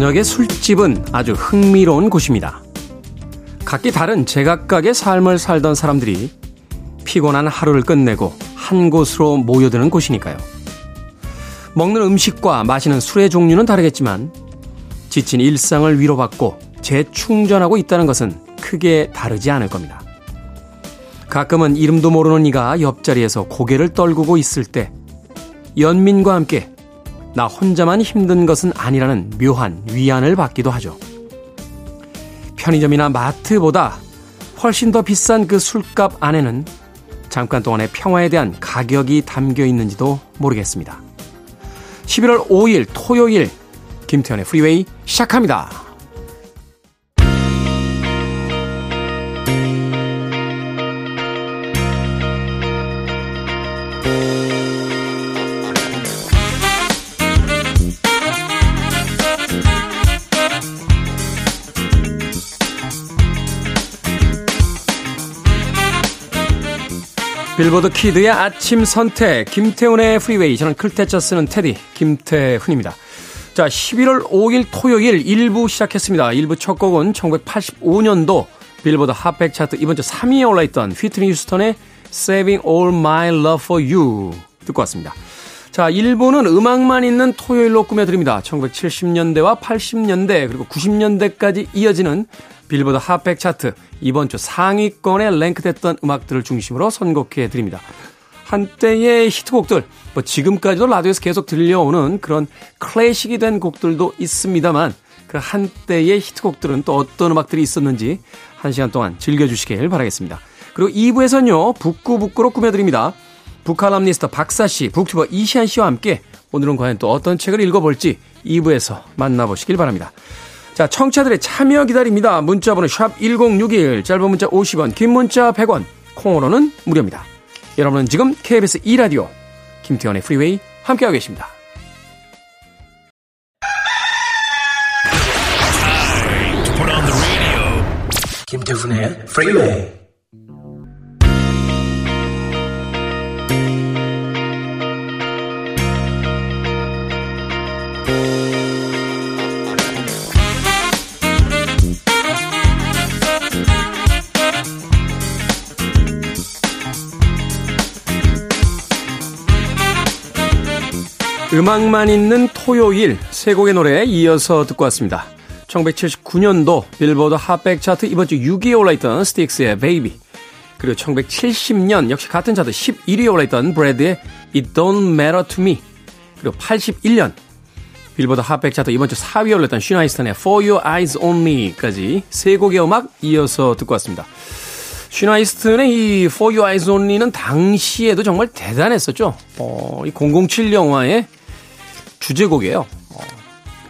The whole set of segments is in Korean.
저녁의 술집은 아주 흥미로운 곳입니다. 각기 다른 제각각의 삶을 살던 사람들이 피곤한 하루를 끝내고 한 곳으로 모여드는 곳이니까요. 먹는 음식과 마시는 술의 종류는 다르겠지만 지친 일상을 위로받고 재충전하고 있다는 것은 크게 다르지 않을 겁니다. 가끔은 이름도 모르는 이가 옆자리에서 고개를 떨구고 있을 때 연민과 함께 나 혼자만 힘든 것은 아니라는 묘한 위안을 받기도 하죠. 편의점이나 마트보다 훨씬 더 비싼 그 술값 안에는 잠깐 동안의 평화에 대한 가격이 담겨 있는지도 모르겠습니다. 11월 5일 토요일 김태현의 프리웨이 시작합니다. 빌보드 kid의 아침 선택 김태훈의 Freeway 저는 클 태 자 쓰는 테디 김태훈입니다. 자 11월 5일 토요일 1부 시작했습니다. 1부 첫 곡은 1985년도 빌보드 핫백 차트 이번 주 3위에 올라있던 휘트니 휴스턴의 Saving All My Love For You 듣고 왔습니다. 자 1부는 음악만 있는 토요일로 꾸며드립니다. 1970년대와 80년대 그리고 90년대까지 이어지는 빌보드 핫백 차트 이번 주 상위권에 랭크됐던 음악들을 중심으로 선곡해 드립니다. 한때의 히트곡들, 뭐 지금까지도 라디오에서 계속 들려오는 그런 클래식이 된 곡들도 있습니다만 그 한때의 히트곡들은 또 어떤 음악들이 있었는지 한 시간 동안 즐겨주시길 바라겠습니다. 그리고 2부에서는요, 북구북구로 꾸며드립니다. 북칼럼니스트 박사씨, 북튜버 이시안 씨와 함께 오늘은 과연 또 어떤 책을 읽어볼지 2부에서 만나보시길 바랍니다. 자, 청취자들의 참여 기다립니다. 문자번호 샵 1061, 짧은 문자 50원, 긴 문자 100원, 콩으로는 무료입니다. 여러분은 지금 KBS 2라디오 김태훈의 Freeway 함께하고 계십니다. 김태훈의 Freeway 음악만 있는 토요일 세 곡의 노래 이어서 듣고 왔습니다. 1979년도 빌보드 핫백 차트 이번 주 6위에 올라있던 스틱스의 Babe 그리고 1970년 역시 같은 차트 11위에 올라있던 브래드의 It Don't Matter To Me 그리고 81년 빌보드 핫백 차트 이번 주 4위에 올랐던 쉬나 이스턴의 For Your Eyes Only까지 세 곡의 음악 이어서 듣고 왔습니다. 쉬나 이스턴의 이 For Your Eyes Only는 당시에도 정말 대단했었죠. 어, 이 007 영화의 주제곡이에요. 어,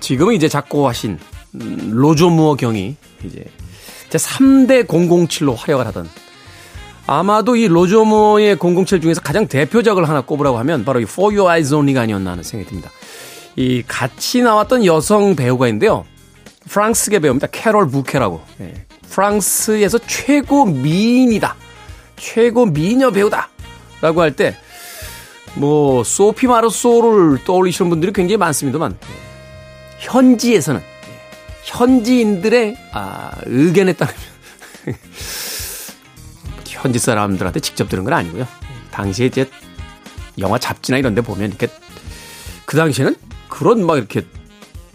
지금은 이제 작곡하신 음, 로조 무어 경이 이제 제 3대 007로 활약을 하던 아마도 이 로조 무어의 007 중에서 가장 대표작을 하나 꼽으라고 하면 바로 이 For Your Eyes Only가 아니었나 하는 생각이 듭니다. 이 같이 나왔던 여성 배우가 있는데요. 프랑스계 배우입니다. 캐롤 부케라고. 네. 프랑스에서 최고 미인이다. 최고 미녀 배우다. 라고 할 때 뭐 소피 마르소를 떠올리시는 분들이 굉장히 많습니다만 현지에서는 현지인들의 아, 의견에 따르면 현지 사람들한테 직접 들은 건 아니고요. 당시에 이제 영화 잡지나 이런 데 보면 이렇게 그 당시에는 그런 막 이렇게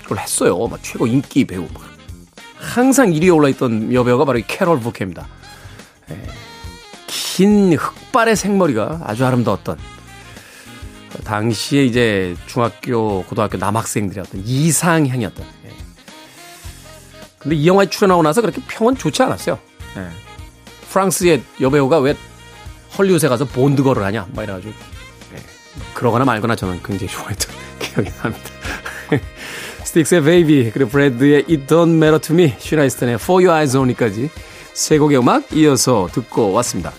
그걸 했어요. 막 최고 인기 배우. 항상 1위에 올라있던 여배우가 바로 이 캐롤 부케입니다. 긴 흑발의 생머리가 아주 아름다웠던 당시에 이제 중학교, 고등학교 남학생들의 어떤 이상향이었던. 예. 근데 이 영화에 출연하고 나서 그렇게 평은 좋지 않았어요. 예. 프랑스의 여배우가 왜 헐리우드에 가서 본드걸을 하냐? 막 이래가지고. 예. 그러거나 말거나 저는 굉장히 좋아했던 기억이 납니다. 스틱스의 Babe, 그리고 브래드의 It Don't Matter To Me, 쉬나 이스턴의 For Your Eyes Only까지 세 곡의 음악 이어서 듣고 왔습니다.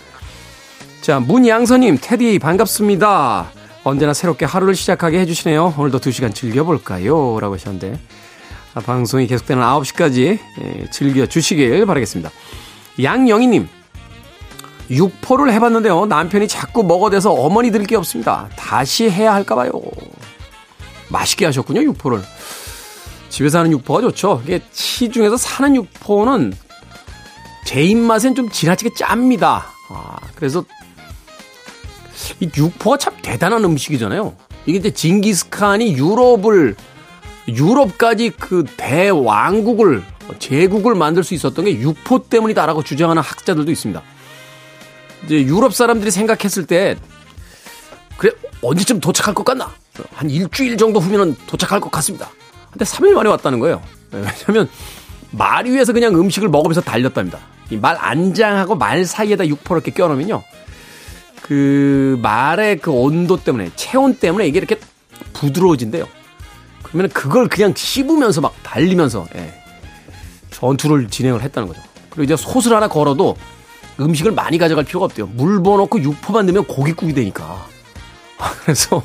자, 문양선님, 테디 반갑습니다. 언제나 새롭게 하루를 시작하게 해주시네요. 오늘도 2시간 즐겨볼까요? 라고 하셨는데, 아, 방송이 계속되는 9시까지 예, 즐겨주시길 바라겠습니다. 양영희님, 육포를 해봤는데요. 남편이 자꾸 먹어대서 어머니 들을 게 없습니다. 다시 해야 할까봐요. 맛있게 하셨군요, 육포를. 집에서 하는 육포가 좋죠. 이게 시중에서 사는 육포는 제 입맛엔 좀 지나치게 짭니다. 아, 그래서 이 육포가 참 대단한 음식이잖아요. 이게 이제 징기스칸이 유럽을 유럽까지 그 대왕국을 제국을 만들 수 있었던 게 육포 때문이다라고 주장하는 학자들도 있습니다. 이제 유럽 사람들이 생각했을 때 그래 언제쯤 도착할 것 같나? 한 일주일 정도 후면은 도착할 것 같습니다. 근데 3일 만에 왔다는 거예요. 왜냐하면 말 위에서 그냥 음식을 먹으면서 달렸답니다. 이 말 안장하고 말 사이에다 육포를 이렇게 껴놓으면요. 그 말의 그 온도 때문에 체온 때문에 이게 이렇게 부드러워진대요. 그러면 그걸 그냥 씹으면서 막 달리면서 예, 전투를 진행을 했다는 거죠. 그리고 이제 솥을 하나 걸어도 음식을 많이 가져갈 필요가 없대요. 물 부어놓고 육포만 넣으면 고깃국이 되니까. 그래서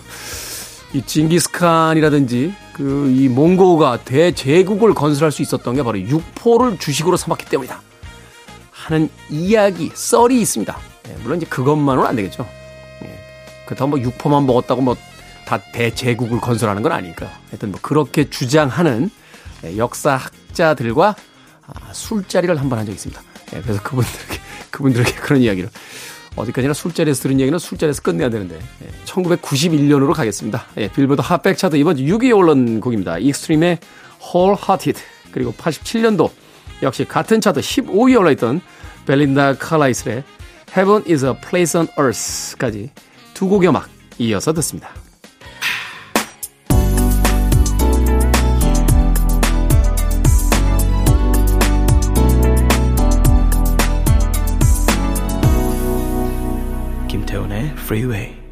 이 징기스칸이라든지 그 이 몽고가 대제국을 건설할 수 있었던 게 바로 육포를 주식으로 삼았기 때문이다. 하는 이야기, 썰이 있습니다. 예, 물론 이제 그것만으로는 안 되겠죠. 예, 그렇다고 뭐 육포만 먹었다고 뭐 다 대제국을 건설하는 건 아니니까. 하여튼 뭐 그렇게 주장하는 예, 역사학자들과 아, 술자리를 한 번 한 적이 있습니다. 예, 그래서 그분들에게, 그분들에게 그런 이야기를. 어디까지나 술자리에서 들은 얘기는 술자리에서 끝내야 되는데. 예, 1991년으로 가겠습니다. 예, 빌보드 핫백 차트 이번 주 6위에 올른 곡입니다. 익스트림의 Hole Hearted. 그리고 87년도 역시 같은 차트 15위에 올라있던 벨린다 칼라일의 Heaven is a Place on Earth까지 두 곡의 음악 이어서 듣습니다. 김태훈의 Freeway.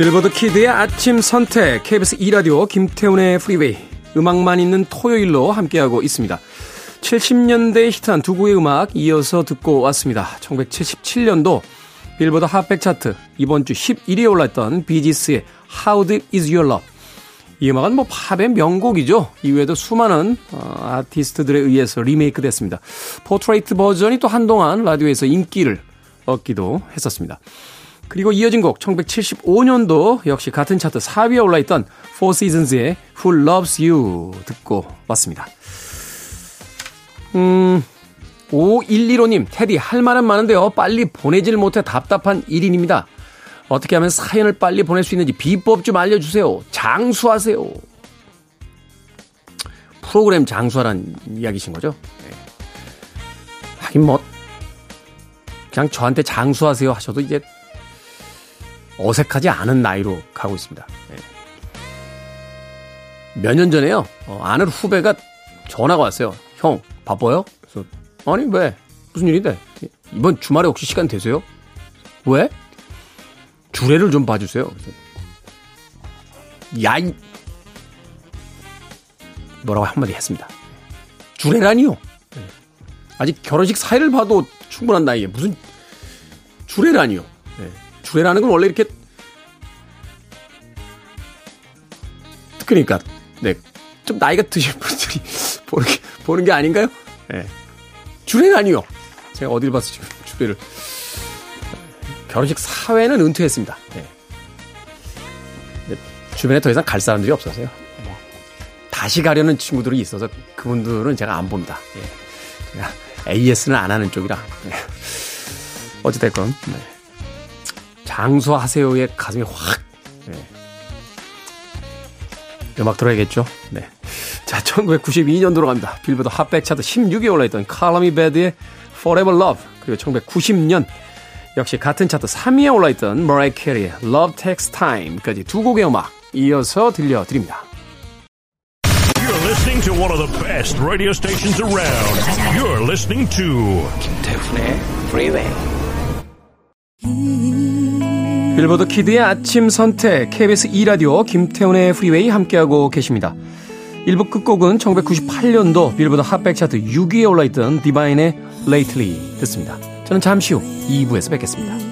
빌보드 키드의 아침 선택 KBS 2라디오 김태훈의 프리웨이 음악만 있는 토요일로 함께하고 있습니다. 70년대에 히트한 두 곡의 음악 이어서 듣고 왔습니다. 1977년도 빌보드 핫백 차트 이번 주 11위에 올랐던 비지스의 How Deep Is Your Love 이 음악은 뭐 팝의 명곡이죠. 이외에도 수많은 어, 아티스트들에 의해서 리메이크 됐습니다. 포트레이트 버전이 또 한동안 라디오에서 인기를 얻기도 했었습니다. 그리고 이어진 곡 1975년도 역시 같은 차트 4위에 올라있던 Four Seasons의 Who Loves You 듣고 왔습니다. 음, 5115님, 테디, 할 말은 많은데요. 빨리 보내질 못해 답답한 1인입니다. 어떻게 하면 사연을 빨리 보낼 수 있는지 비법 좀 알려주세요. 장수하세요. 프로그램 장수하란 이야기신 거죠? 네. 하긴 뭐, 그냥 저한테 장수하세요 하셔도 이제 어색하지 않은 나이로 가고 있습니다. 네. 몇년 전에요. 어, 아는 후배가 전화가 왔어요. 형, 바빠요? 그래서, 아니, 왜? 무슨 일인데? 이번 주말에 혹시 시간 되세요? 왜? 주례를 좀 봐주세요. 그래서, 야, 이, 뭐라고 한마디 했습니다. 주례라니요? 네. 아직 결혼식 사회를 봐도 충분한 나이에 무슨 주례라니요? 네. 주례라는 건 원래 이렇게 그러니까 네. 좀 나이가 드신 분들이 보는 게, 보는 게 아닌가요? 네. 주례는 아니요. 제가 어딜 봐서 지금 주례를. 결혼식 사회는 은퇴했습니다. 네. 주변에 더 이상 갈 사람들이 없어서요. 뭐, 다시 가려는 친구들이 있어서 그분들은 제가 안 봅니다. 예. 제가 AS는 안 하는 쪽이라. 예. 어찌됐건, 네. 장수하세요의 가슴이 확, 네. 음악 들어야겠죠? 네. 자, 1992년도로 갑니다. 빌보드 핫백 차트 16위에 올라있던 칼라미 베드의 Forever Love 그리고 1990년 역시 같은 차트 3위에 올라있던 머라이어 캐리의 Love Takes Time까지 두 곡의 음악 이어서 들려드립니다. You're listening to one of the best radio stations around. You're listening to 김태훈의 Freeway. 빌보드 kid의 아침 선택 KBS 2라디오 김태훈의 Freeway 함께하고 계십니다. 1부 끝곡은 1998년도 빌보드 핫백 차트 6위에 올라있던 디바인의 Lately 듣습니다. 저는 잠시 후 2부에서 뵙겠습니다.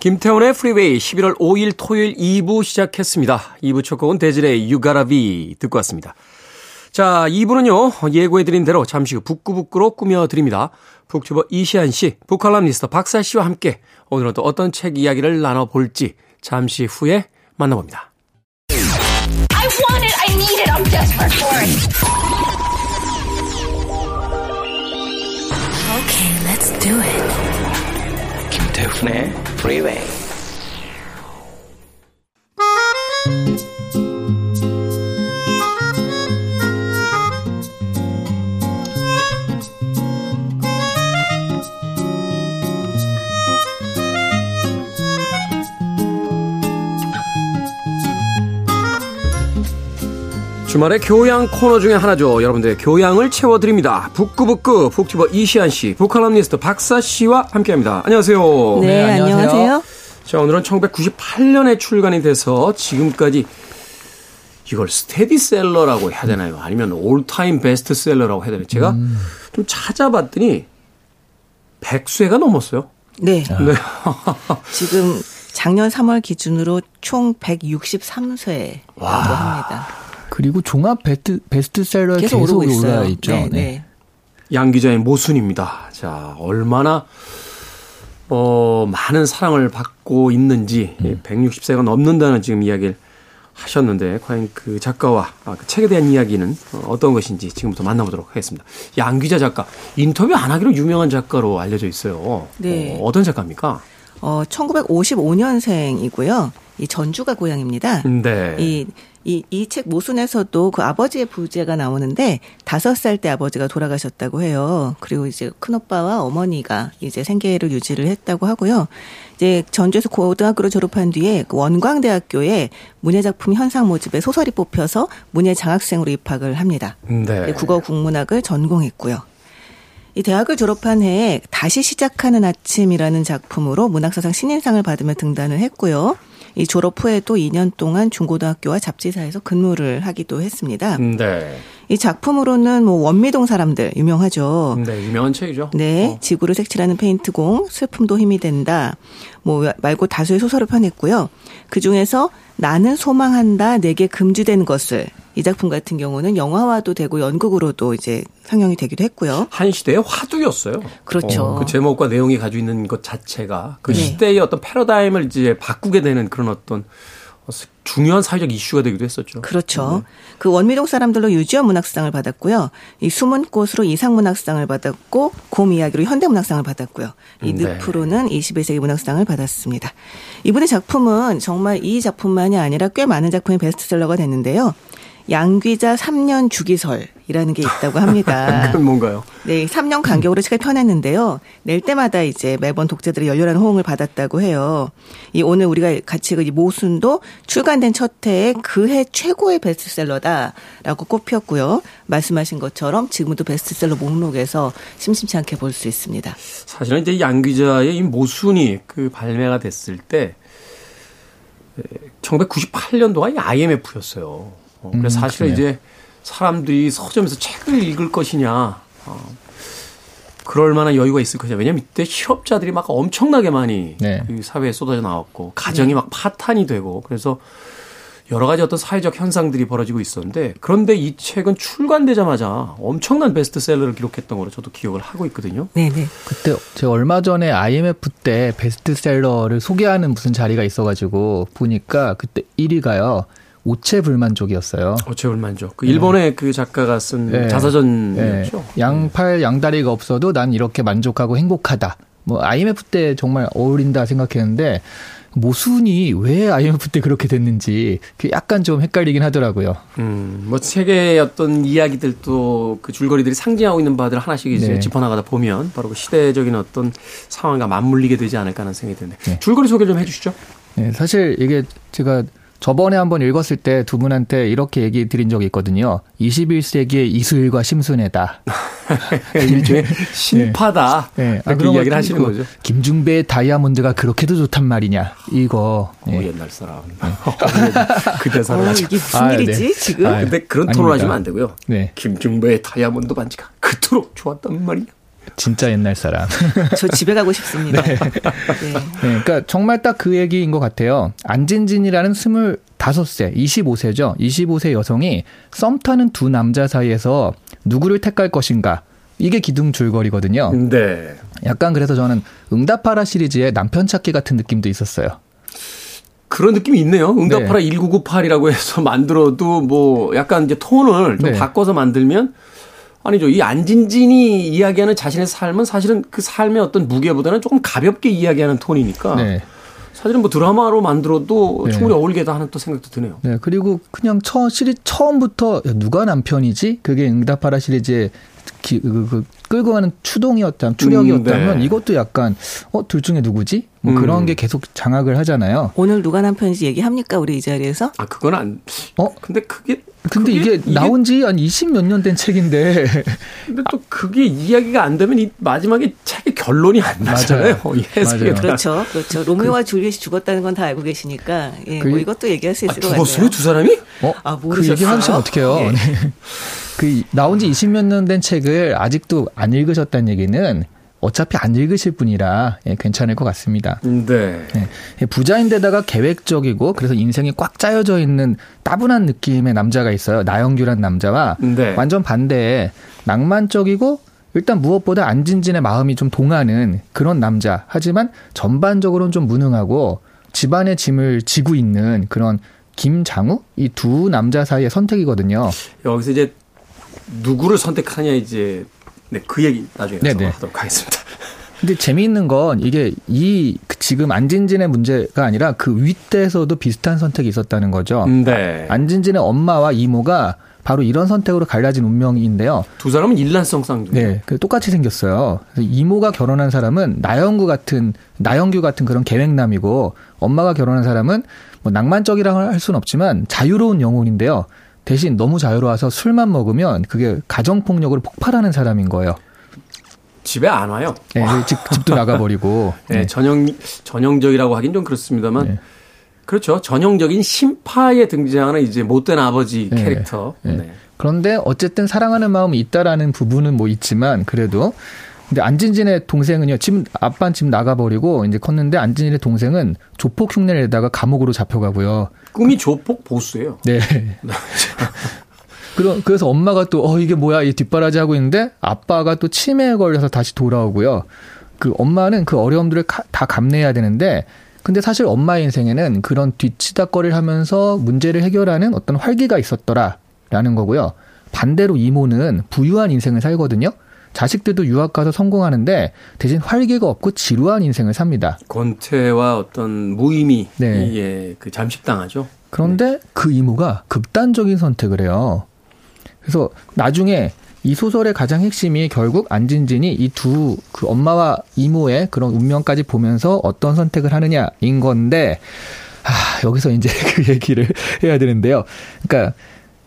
김태훈의 프리웨이 11월 5일 토요일 2부 시작했습니다. 2부 첫 곡은 데즈리의 You Gotta Be 듣고 왔습니다. 자, 2부는요, 예고해드린 대로 잠시 후 북고북고로 꾸며드립니다. 북튜버 이시안 씨, 북칼럼니스트 박사 씨와 함께 오늘은 또 어떤 책 이야기를 나눠볼지 잠시 후에 만나봅니다. It. Okay, 김태훈의 Freeway. 주말의 교양 코너 중에 하나죠. 여러분들의 교양을 채워드립니다. 북구북구 북튜버 이시안 씨, 북칼럼니스트 박사 씨와 함께합니다. 안녕하세요. 네, 안녕하세요. 자, 오늘은 1998년에 출간이 돼서 지금까지 이걸 스테디셀러라고 해야 되나요? 아니면 올타임 베스트셀러라고 해야 되나요? 제가 좀 찾아봤더니 100쇄가 넘었어요. 네. 네. 지금 작년 3월 기준으로 총 163쇄라고 합니다. 그리고 종합 베스트, 베스트셀러에 계속, 계속, 오르고. 올라 있죠. 네, 네. 양 기자의 모순입니다. 자, 얼마나 어, 많은 사랑을 받고 있는지 160세가 넘는다는 지금 이야기를 하셨는데 과연 그 작가와 아, 그 책에 대한 이야기는 어, 어떤 것인지 지금부터 만나보도록 하겠습니다. 양 기자 작가 인터뷰 안 하기로 유명한 작가로 알려져 있어요. 네. 어, 어떤 작가입니까? 어, 1955년생이고요. 이 전주가 고향입니다. 네. 이, 이, 이 책 모순에서도 그 아버지의 부재가 나오는데 다섯 살 때 아버지가 돌아가셨다고 해요. 그리고 이제 큰오빠와 어머니가 이제 생계를 유지를 했다고 하고요. 이제 전주에서 고등학교를 졸업한 뒤에 그 원광대학교에 문예작품 현상 모집에 소설이 뽑혀서 문예 장학생으로 입학을 합니다. 네. 국어 국문학을 전공했고요. 이 대학을 졸업한 해에 다시 시작하는 아침이라는 작품으로 문학사상 신인상을 받으며 등단을 했고요. 이 졸업 후에도 2년 동안 중고등학교와 잡지사에서 근무를 하기도 했습니다. 네. 이 작품으로는 뭐 원미동 사람들 유명하죠. 네, 유명한 책이죠. 네, 어. 지구를 색칠하는 페인트공, 슬픔도 힘이 된다. 뭐 말고 다수의 소설을 펴냈고요. 그 중에서 나는 소망한다, 내게 금지된 것을 이 작품 같은 경우는 영화화도 되고 연극으로도 이제 상영이 되기도 했고요. 한 시대의 화두였어요. 그렇죠. 어, 그 제목과 내용이 가지고 있는 것 자체가 그 네. 시대의 어떤 패러다임을 이제 바꾸게 되는 그런 어떤 중요한 사회적 이슈가 되기도 했었죠. 그렇죠. 그 원미동 사람들로 유지연 문학상을 받았고요. 이 숨은 꽃으로 이상 문학상을 받았고 곰 이야기로 현대 문학상을 받았고요. 이 네. 늪으로는 21세기 문학상을 받았습니다. 이분의 작품은 정말 이 작품만이 아니라 꽤 많은 작품이 베스트셀러가 됐는데요. 양귀자 3년 주기설이라는 게 있다고 합니다. 그건 뭔가요? 네, 3년 간격으로 책을 펴냈는데요. 낼 때마다 이제 매번 독자들의 열렬한 호응을 받았다고 해요. 이 오늘 우리가 같이 이 모순도 출간된 첫 해에 그해 최고의 베스트셀러다라고 꼽혔고요. 말씀하신 것처럼 지금도 베스트셀러 목록에서 심심치 않게 볼 수 있습니다. 사실은 이제 양 기자의 이 모순이 그 발매가 됐을 때 1998년도가 이 IMF였어요. 어, 그래서 음, 사실은 그래요. 이제 사람들이 서점에서 책을 읽을 것이냐, 어, 그럴 만한 여유가 있을 것이냐. 왜냐면 이때 실업자들이 막 엄청나게 많이 네. 이 사회에 쏟아져 나왔고 가정이 막 파탄이 되고 그래서 여러 가지 어떤 사회적 현상들이 벌어지고 있었는데 그런데 이 책은 출간되자마자 엄청난 베스트셀러를 기록했던 걸로 저도 기억을 하고 있거든요. 네네. 그때 제가 얼마 전에 IMF 때 베스트셀러를 소개하는 무슨 자리가 있어가지고 보니까 그때 1위가요. 오체 불만족이었어요. 어체불만족. 그 일본의 그 작가가 쓴 네. 자서전이었죠. 네. 양팔 양다리가 없어도 난 이렇게 만족하고 행복하다. 뭐 IMF 때 정말 어울린다 생각했는데 모순이 왜 IMF 때 그렇게 됐는지 그게 약간 좀 헷갈리긴 하더라고요. 음, 뭐 세계의 어떤 이야기들도 그 줄거리들이 상징하고 있는 바들 하나씩 이제 네. 짚어나가다 보면 바로 그 시대적인 어떤 상황과 맞물리게 되지 않을까 하는 생각이 드는데 네. 줄거리 소개 좀 해주시죠. 네, 사실 이게 제가 저번에 한번 읽었을 때 두 분한테 이렇게 얘기 드린 적이 있거든요. 21세기의 이수일과 심순애다. 일종의 신파다. 네. 그 그런 이야기를 거 하시는 그 거죠. 김중배의 다이아몬드가 그렇게도 좋단 말이냐. 이거. 어, 네. 옛날 사람. 그 대사를 어, 하죠. 이게 무슨 아, 일이지 네. 지금? 아, 근데 그런 아닙니다. 하시면 안 되고요. 네. 김중배의 다이아몬드 반지가 그토록 좋았단 말이야. 진짜 옛날 사람. 저 집에 가고 싶습니다. 네. 네, 그러니까 정말 딱 그 얘기인 것 같아요. 안진진이라는 25세, 25세죠. 25세 여성이 썸 타는 두 남자 사이에서 누구를 택할 것인가. 이게 기둥줄거리거든요. 네. 약간 그래서 저는 응답하라 시리즈의 남편 찾기 같은 느낌도 있었어요. 그런 느낌이 있네요. 응답하라 네. 1998이라고 해서 만들어도 뭐 약간 이제 톤을 좀 네. 바꿔서 만들면 아니죠. 이 안진진이 이야기하는 자신의 삶은 사실은 그 삶의 어떤 무게보다는 조금 가볍게 이야기하는 톤이니까 네. 사실은 뭐 드라마로 만들어도 네. 충분히 어울리겠다 하는 또 생각도 드네요. 네, 그리고 그냥 처 시리 처음부터 야, 누가 남편이지? 그게 응답하라 시리즈의 기, 그, 그, 끌고 가는 추동이었다면 추력이었다면 음, 네. 이것도 약간 어 둘 중에 누구지? 뭐 음. 그런 게 계속 장악을 하잖아요. 오늘 누가 남편인지 얘기합니까 우리 이 자리에서? 아 그건 안. 어? 근데 그게 근데 그게- 이게, 나온 지 한 20 몇 년 된 책인데 근데 또 그게 이야기가 안 되면 이 마지막에 책의 결론이 안 나잖아요. 맞아요. 맞아요. 그렇죠, 그렇죠. 로미오와 줄리엣이 죽었다는 건 다 알고 계시니까 예, 뭐 그- 이것도 얘기할 수 아, 있을 것 죽었어요 같아요. 두 사람이? 어? 아, 그 모르셨어요? 얘기 하시면 어떡해요? 예. 네. 그 나온 지 20몇 년 된 책을 아직도 안 읽으셨다는 얘기는 어차피 안 읽으실 분이라 예, 괜찮을 것 같습니다. 네. 네. 부자인데다가 계획적이고 그래서 인생이 꽉 짜여져 있는 따분한 느낌의 남자가 있어요. 나영규란 남자와 네. 완전 반대에 낭만적이고 일단 무엇보다 안진진의 마음이 좀 동하는 그런 남자. 하지만 전반적으로는 좀 무능하고 집안의 짐을 지고 있는 그런 김장우 이 두 남자 사이의 선택이거든요. 여기서 이제 누구를 선택하냐 이제 네, 그 얘기 나중에 가서 네네. 하도록 하겠습니다. 근데 재미있는 건 이게 이 지금 안진진의 문제가 아니라 그 윗대에서도 비슷한 선택이 있었다는 거죠. 네. 안진진의 엄마와 이모가 바로 이런 선택으로 갈라진 운명인데요. 두 사람은 일란성 쌍둥이. 네, 그 똑같이 생겼어요. 이모가 결혼한 사람은 나영구 같은 나영규 같은 그런 계획남이고 엄마가 결혼한 사람은 뭐 낭만적이라고 할 수는 없지만 자유로운 영혼인데요. 대신 너무 자유로워서 술만 먹으면 그게 가정 폭력으로 폭발하는 사람인 거예요. 집에 안 와요. 네, 집, 집도 나가버리고. 네, 네. 전형 전형적이라고 하긴 좀 그렇습니다만 네. 그렇죠. 전형적인 심파에 등장하는 이제 못된 아버지 네. 캐릭터. 네. 네. 그런데 어쨌든 사랑하는 마음이 있다라는 부분은 뭐 있지만 그래도 근데 안진진의 동생은요. 지금 아빠는 지금 나가버리고 이제 컸는데 안진진의 동생은 조폭 흉내를 내다가 감옥으로 잡혀가고요. 꿈이 조폭 보수예요. 네. 그래서 엄마가 또, 어, 이게 뭐야, 이 뒷바라지 하고 있는데, 아빠가 또 치매에 걸려서 다시 돌아오고요. 그 엄마는 그 어려움들을 가- 다 감내해야 되는데, 근데 사실 엄마의 인생에는 그런 뒤치다거리를 하면서 문제를 해결하는 어떤 활기가 있었더라라는 거고요. 반대로 이모는 부유한 인생을 살거든요. 자식들도 유학 가서 성공하는데 대신 활기가 없고 지루한 인생을 삽니다. 권태와 어떤 무의미 네. 이게 그 잠식당하죠. 그런데 그 이모가 극단적인 선택을 해요. 그래서 나중에 이 소설의 가장 핵심이 결국 안진진이 이 두 그 엄마와 이모의 그런 운명까지 보면서 어떤 선택을 하느냐인 건데 아, 여기서 이제 그 얘기를 해야 되는데요. 그러니까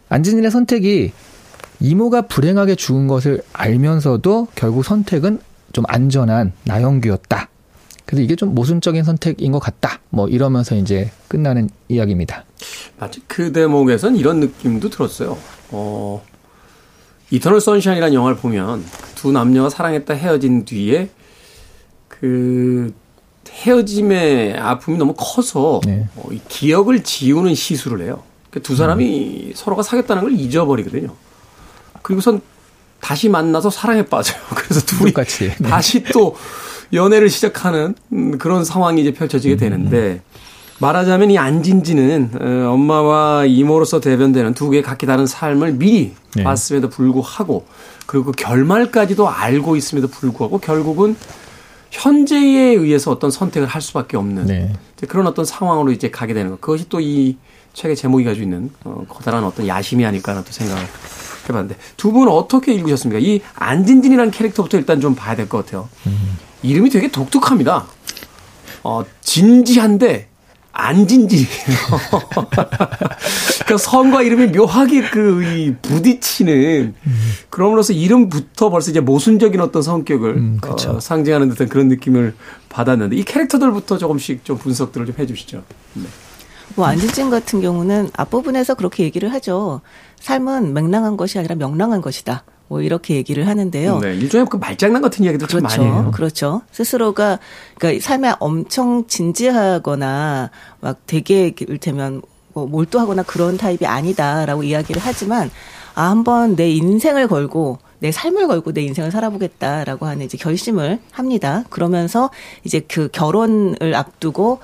안진진의 선택이 이모가 불행하게 죽은 것을 알면서도 결국 선택은 좀 안전한 나영규였다. 그래서 이게 좀 모순적인 선택인 것 같다. 뭐 이러면서 이제 끝나는 이야기입니다. 마치 그 대목에선 이런 느낌도 들었어요. 어, 이터널 선샤인이라는 영화를 보면 두 남녀가 사랑했다 헤어진 뒤에 그 헤어짐의 아픔이 너무 커서 네. 어, 이 기억을 지우는 시술을 해요. 그두 사람이 서로가 사귀었다는 걸 잊어버리거든요. 그리고선 다시 만나서 사랑에 빠져요. 그래서 둘이 똑같이. 네. 다시 또 연애를 시작하는 음, 그런 상황이 이제 펼쳐지게 되는데 말하자면 이 안진지는 어, 엄마와 이모로서 대변되는 두 개의 각기 다른 삶을 미리 네. 봤음에도 불구하고 그리고 그 결말까지도 알고 있음에도 불구하고 결국은 현재에 의해서 어떤 선택을 할 수밖에 없는 네. 그런 어떤 상황으로 이제 가게 되는 것. 그것이 또 이 책의 제목이 가지고 있는 어, 커다란 어떤 야심이 아닐까 하는 또 생각을 해봤는데 두 분은 어떻게 읽으셨습니까? 이 안진진이라는 캐릭터부터 일단 좀 봐야 될 것 같아요. 이름이 되게 독특합니다. 어, 진지한데 안진진이에요. 그러니까 성과 이름이 묘하게 그이 부딪히는 그럼으로써 이름부터 벌써 이제 모순적인 어떤 성격을 음, 그쵸. 어, 상징하는 듯한 그런 느낌을 받았는데 이 캐릭터들부터 조금씩 좀 분석들을 좀 해주시죠. 네. 뭐 안진진 같은 경우는 앞부분에서 그렇게 얘기를 하죠. 삶은 맹랑한 것이 아니라 명랑한 것이다. 뭐 이렇게 얘기를 하는데요. 네, 일종의 그 말장난 같은 이야기도 참 그렇죠. 많이 해요. 그렇죠. 스스로가 그러니까 삶에 엄청 진지하거나 막 되게 이를테면 뭐 몰두하거나 그런 타입이 아니다라고 이야기를 하지만 아 한번 내 인생을 걸고 내 삶을 걸고 내 인생을 살아보겠다라고 하는 이제 결심을 합니다. 그러면서 이제 그 결혼을 앞두고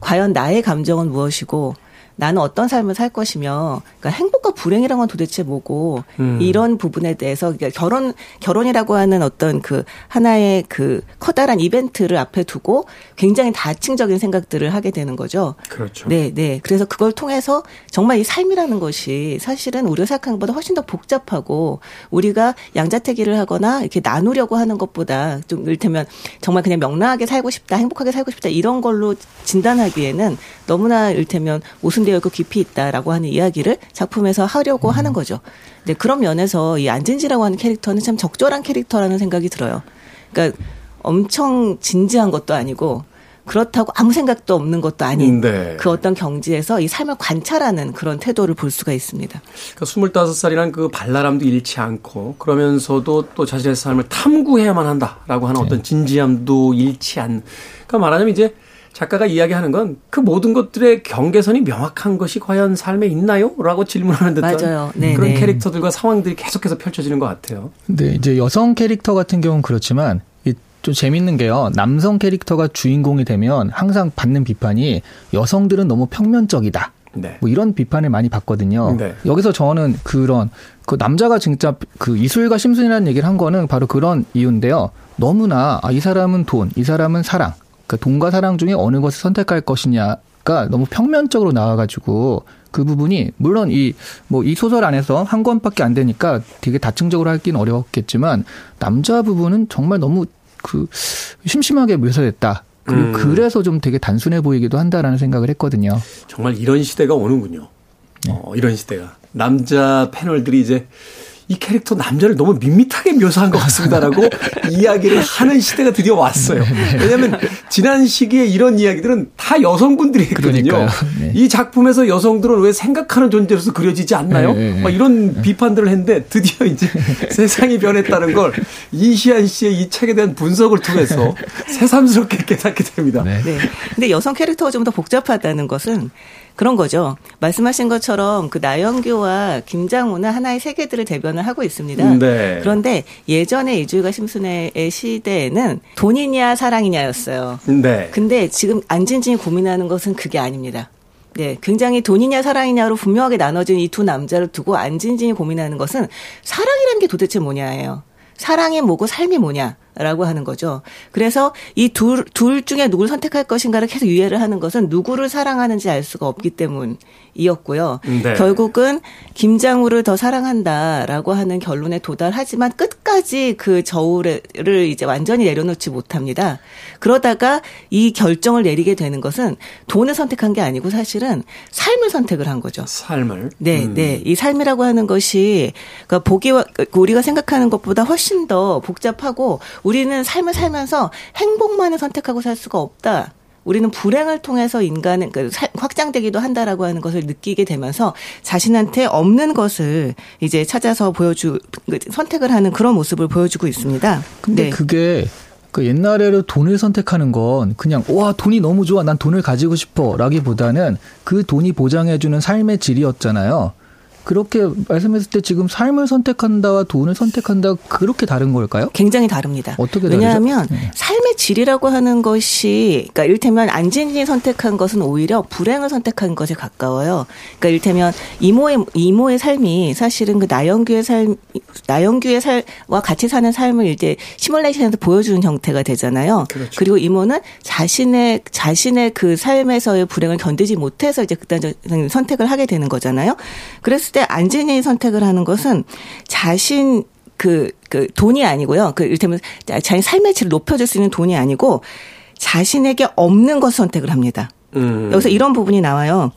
과연 나의 감정은 무엇이고 나는 어떤 삶을 살 것이며 그러니까 행복과 불행이란 건 도대체 뭐고 음. 이런 부분에 대해서 그러니까 결혼 결혼이라고 하는 어떤 그 하나의 그 커다란 이벤트를 앞에 두고 굉장히 다층적인 생각들을 하게 되는 거죠. 그렇죠. 네, 네. 그래서 그걸 통해서 정말 이 삶이라는 것이 사실은 우리가 생각하는 것보다 훨씬 더 복잡하고 우리가 양자택일을 하거나 이렇게 나누려고 하는 것보다 좀 이를테면 정말 그냥 명랑하게 살고 싶다, 행복하게 살고 싶다 이런 걸로 진단하기에는 너무나 이를테면 모순 되어 있고 깊이 있다라고 하는 이야기를 작품에서 하려고 하는 거죠. 네, 그런 면에서 이 안진지라고 하는 캐릭터는 참 적절한 캐릭터라는 생각이 들어요. 그러니까 엄청 진지한 것도 아니고 그렇다고 아무 생각도 없는 것도 아닌 네. 그 어떤 경지에서 이 삶을 관찰하는 그런 태도를 볼 수가 있습니다. 그러니까 25살이란 그 발랄함도 잃지 않고 그러면서도 또 자신의 삶을 탐구해야만 한다라고 하는 어떤 진지함도 잃지 않. 그러니까 말하자면 이제 작가가 이야기하는 건 그 모든 것들의 경계선이 명확한 것이 과연 삶에 있나요? 라고 질문하는 듯한 맞아요. 네, 그런 네. 캐릭터들과 상황들이 계속해서 펼쳐지는 것 같아요. 근데 이제 여성 캐릭터 같은 경우는 그렇지만 이좀 재밌는 게요. 남성 캐릭터가 주인공이 되면 항상 받는 비판이 여성들은 너무 평면적이다. 네. 뭐 이런 비판을 많이 받거든요. 네. 여기서 저는 그런 그 남자가 진짜 그 이술과 심순이라는 얘기를 한 거는 바로 그런 이유인데요. 너무나 아, 이 사람은 돈, 이 사람은 사랑. 그 돈과 사랑 중에 어느 것을 선택할 것이냐가 너무 평면적으로 나와가지고 그 부분이 물론 이 뭐 이 소설 안에서 한 권밖에 안 되니까 되게 다층적으로 하기는 어려웠겠지만 남자 부분은 정말 너무 그 심심하게 묘사됐다. 그리고 음. 그래서 좀 되게 단순해 보이기도 한다라는 생각을 했거든요. 정말 이런 시대가 오는군요. 네. 어, 이런 시대가. 남자 패널들이 이제 이 캐릭터 남자를 너무 밋밋하게 묘사한 것 같습니다라고 이야기를 하는 시대가 드디어 왔어요. 네, 왜냐하면 지난 시기에 이런 이야기들은 다 여성분들이 했거든요. 네. 이 작품에서 여성들은 왜 생각하는 존재로서 그려지지 않나요? 네, 네, 막 이런 비판들을 했는데 드디어 이제 세상이 변했다는 걸 이시안 씨의 이 책에 대한 분석을 통해서 새삼스럽게 깨닫게 됩니다. 네. 네. 근데 여성 캐릭터가 좀 더 복잡하다는 것은 그런 거죠. 말씀하신 것처럼 그 나영규와 김장우는 하나의 세계들을 대변 을 하고 있습니다. 네. 그런데 예전에 이주일과 심순애의 시대에는 돈이냐 사랑이냐였어요. 네. 근데 지금 안진진이 고민하는 것은 그게 아닙니다. 네, 굉장히 돈이냐 사랑이냐로 분명하게 나눠진 이 두 남자를 두고 안진진이 고민하는 것은 사랑이라는 게 도대체 뭐냐예요. 사랑이 뭐고 삶이 뭐냐 라고 하는 거죠. 그래서 이 둘, 둘 중에 누구를 선택할 것인가를 계속 유예를 하는 것은 누구를 사랑하는지 알 수가 없기 때문이었고요. 네. 결국은 김장우를 더 사랑한다라고 하는 결론에 도달하지만 끝까지 그 저울을 이제 완전히 내려놓지 못합니다. 그러다가 이 결정을 내리게 되는 것은 돈을 선택한 게 아니고 사실은 삶을 선택을 한 거죠. 삶을. 네, 음. 네. 이 삶이라고 하는 것이 그러니까 보기와 그 우리가 생각하는 것보다 훨씬 더 복잡하고 우리는 삶을 살면서 행복만을 선택하고 살 수가 없다. 우리는 불행을 통해서 인간은 그 살- 확장되기도 한다라고 하는 것을 느끼게 되면서 자신한테 없는 것을 이제 찾아서 보여주 그 선택을 하는 그런 모습을 보여주고 있습니다. 근데 네. 그게 그 옛날에는 돈을 선택하는 건 그냥 와 돈이 너무 좋아 난 돈을 가지고 싶어라기보다는 그 돈이 보장해주는 삶의 질이었잖아요. 그렇게 말씀했을 때 지금 삶을 선택한다와 돈을 선택한다 그렇게 다른 걸까요? 굉장히 다릅니다. 어떻게 다르죠? 왜냐하면 네. 삶의 질이라고 하는 것이 그러니까 이를테면 안진이 선택한 것은 오히려 불행을 선택한 것에 가까워요. 그러니까 이를테면 이모의 이모의 삶이 사실은 그 나영규의 삶 나영규의 삶과 같이 사는 삶을 이제 시뮬레이션에서 보여주는 형태가 되잖아요. 그렇죠. 리고 이모는 자신의 자신의 그 삶에서의 불행을 견디지 못해서 이제 극단적인 선택을 하게 되는 거잖아요. 그랬을 때 안진이 선택을 하는 것은 자신 그, 그 돈이 아니고요. 그 이를테면 자기 삶의 질을 높여줄 수 있는 돈이 아니고 자신에게 없는 것 선택을 합니다. 음. 여기서 이런 부분이 나와요.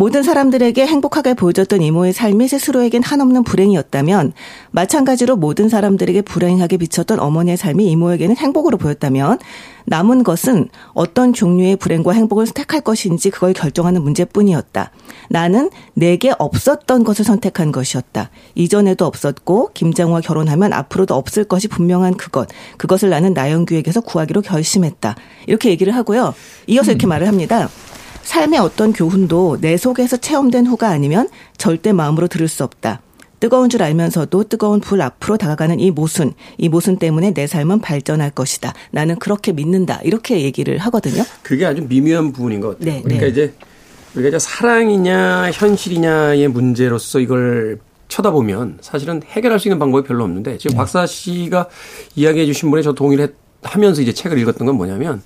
모든 사람들에게 행복하게 보여줬던 이모의 삶이 스스로에겐 한없는 불행이었다면 마찬가지로 모든 사람들에게 불행하게 비쳤던 어머니의 삶이 이모에게는 행복으로 보였다면 남은 것은 어떤 종류의 불행과 행복을 선택할 것인지 그걸 결정하는 문제뿐이었다. 나는 내게 없었던 것을 선택한 것이었다. 이전에도 없었고 김장우와 결혼하면 앞으로도 없을 것이 분명한 그것. 그것을 나는 나영규에게서 구하기로 결심했다. 이렇게 얘기를 하고요. 이어서 이렇게 말을 합니다. 삶의 어떤 교훈도 내 속에서 체험된 후가 아니면 절대 마음으로 들을 수 없다. 뜨거운 줄 알면서도 뜨거운 불 앞으로 다가가는 이 모순, 이 모순 때문에 내 삶은 발전할 것이다. 나는 그렇게 믿는다. 이렇게 얘기를 하거든요. 그게 아주 미묘한 부분인 것 같아요. 네, 그러니까 네. 이제 우리가 이제 사랑이냐 현실이냐의 문제로서 이걸 쳐다보면 사실은 해결할 수 있는 방법이 별로 없는데 지금 박사 씨가 이야기해 주신 분에 저 동의를 했- 하면서 이제 책을 읽었던 건 뭐냐면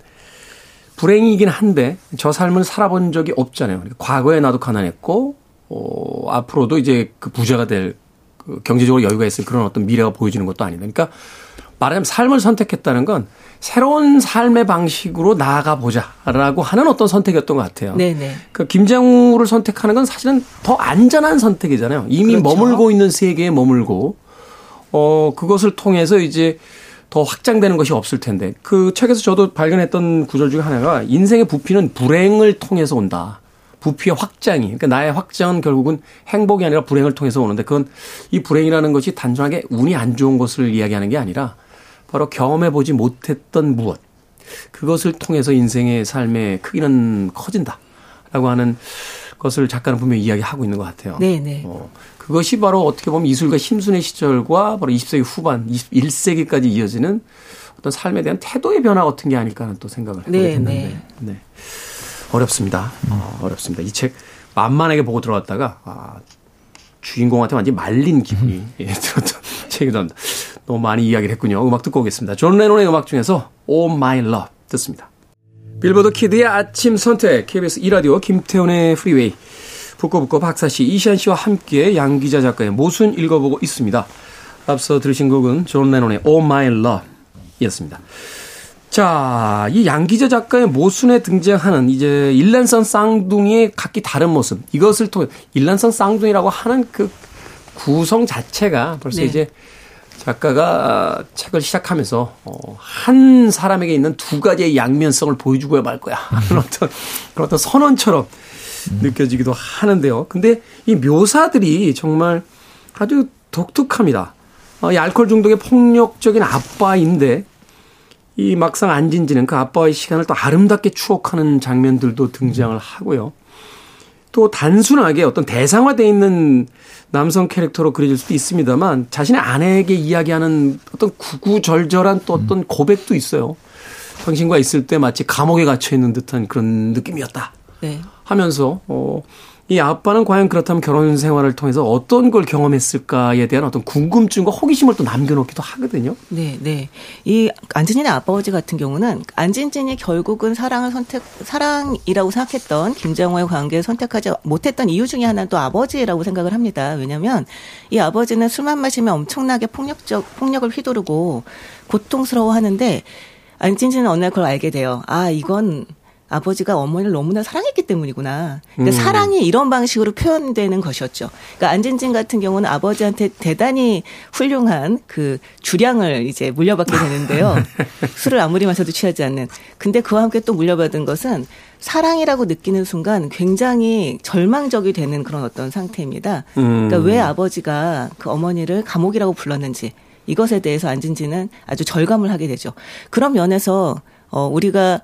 불행이긴 한데 저 삶을 살아본 적이 없잖아요. 그러니까 과거에 나도 가난했고 어, 앞으로도 이제 그 부자가 될 그 경제적으로 여유가 있을 그런 어떤 미래가 보여지는 것도 아니다. 그러니까 말하자면 삶을 선택했다는 건 새로운 삶의 방식으로 나아가 보자라고 하는 어떤 선택이었던 것 같아요. 네네. 그 김장우를 선택하는 건 사실은 더 안전한 선택이잖아요. 이미 그렇죠. 머물고 있는 세계에 머물고 어 그것을 통해서 이제 더 확장되는 것이 없을 텐데 그 책에서 저도 발견했던 구절 중에 하나가 인생의 부피는 불행을 통해서 온다. 부피의 확장이 그러니까 나의 확장은 결국은 행복이 아니라 불행을 통해서 오는데 그건 이 불행이라는 것이 단순하게 운이 안 좋은 것을 이야기하는 게 아니라 바로 경험해 보지 못했던 무엇 그것을 통해서 인생의 삶의 크기는 커진다라고 하는 것을 작가는 분명히 이야기하고 있는 것 같아요. 네 네. 어, 그것이 바로 어떻게 보면 이술가 힘순의 시절과 바로 20세기 후반, 21세기까지 이어지는 어떤 삶에 대한 태도의 변화 같은 게 아닐까 하는 또 생각을 해보게 네, 됐는데. 네. 어렵습니다. 어, 어렵습니다. 이 책 만만하게 보고 들어갔다가 아, 주인공한테 완전히 말린 기분이 예, 들었던 책이기도 합니다. 너무 많이 이야기를 했군요. 음악 듣고 오겠습니다. 존 레논의 음악 중에서 Oh My Love 듣습니다. 빌보드 키드의 아침 선택 KBS 2라디오 김태훈의 프리웨이 북고북고 박사 씨 이시안 씨와 함께 양귀자 작가의 모순 읽어보고 있습니다. 앞서 들으신 곡은 존 레논의 Oh My Love 이었습니다. 자, 이 양귀자 작가의 모순에 등장하는 이제 일란성 쌍둥이의 각기 다른 모습 이것을 통해 일란성 쌍둥이라고 하는 그 구성 자체가 벌써 네. 이제 작가가 책을 시작하면서 어, 한 사람에게 있는 두 가지의 양면성을 보여주고야 말 거야 하는 어떤 그런 어떤 선언처럼 느껴지기도 하는데요. 근데 이 묘사들이 정말 아주 독특합니다. 어, 이 알코올 중독의 폭력적인 아빠인데 이 막상 안진지는 그 아빠와의 시간을 또 아름답게 추억하는 장면들도 등장을 하고요. 또 단순하게 어떤 대상화되어 있는 남성 캐릭터로 그려질 수도 있습니다만 자신의 아내에게 이야기하는 어떤 구구절절한 또 어떤 고백도 있어요. 당신과 있을 때 마치 감옥에 갇혀 있는 듯한 그런 느낌이었다. 네. 하면서 어, 이 아빠는 과연 그렇다면 결혼 생활을 통해서 어떤 걸 경험했을까에 대한 어떤 궁금증과 호기심을 또 남겨놓기도 하거든요. 네, 네. 이 안진이네 아버지 같은 경우는 안진진이 결국은 사랑을 선택, 사랑이라고 생각했던 김정호의 관계를 선택하지 못했던 이유 중에 하나는 또 아버지라고 생각을 합니다. 왜냐면 이 아버지는 술만 마시면 엄청나게 폭력적, 폭력을 휘두르고 고통스러워 하는데 안진진은 어느 날 그걸 알게 돼요. 아, 이건 아버지가 어머니를 너무나 사랑했기 때문이구나. 그러니까 음. 사랑이 이런 방식으로 표현되는 것이었죠. 그러니까 안진진 같은 경우는 아버지한테 대단히 훌륭한 그 주량을 이제 물려받게 되는데요. 술을 아무리 마셔도 취하지 않는. 근데 그와 함께 또 물려받은 것은 사랑이라고 느끼는 순간 굉장히 절망적이 되는 그런 어떤 상태입니다. 그러니까 음. 왜 아버지가 그 어머니를 감옥이라고 불렀는지 이것에 대해서 안진진은 아주 절감을 하게 되죠. 그런 면에서 어 우리가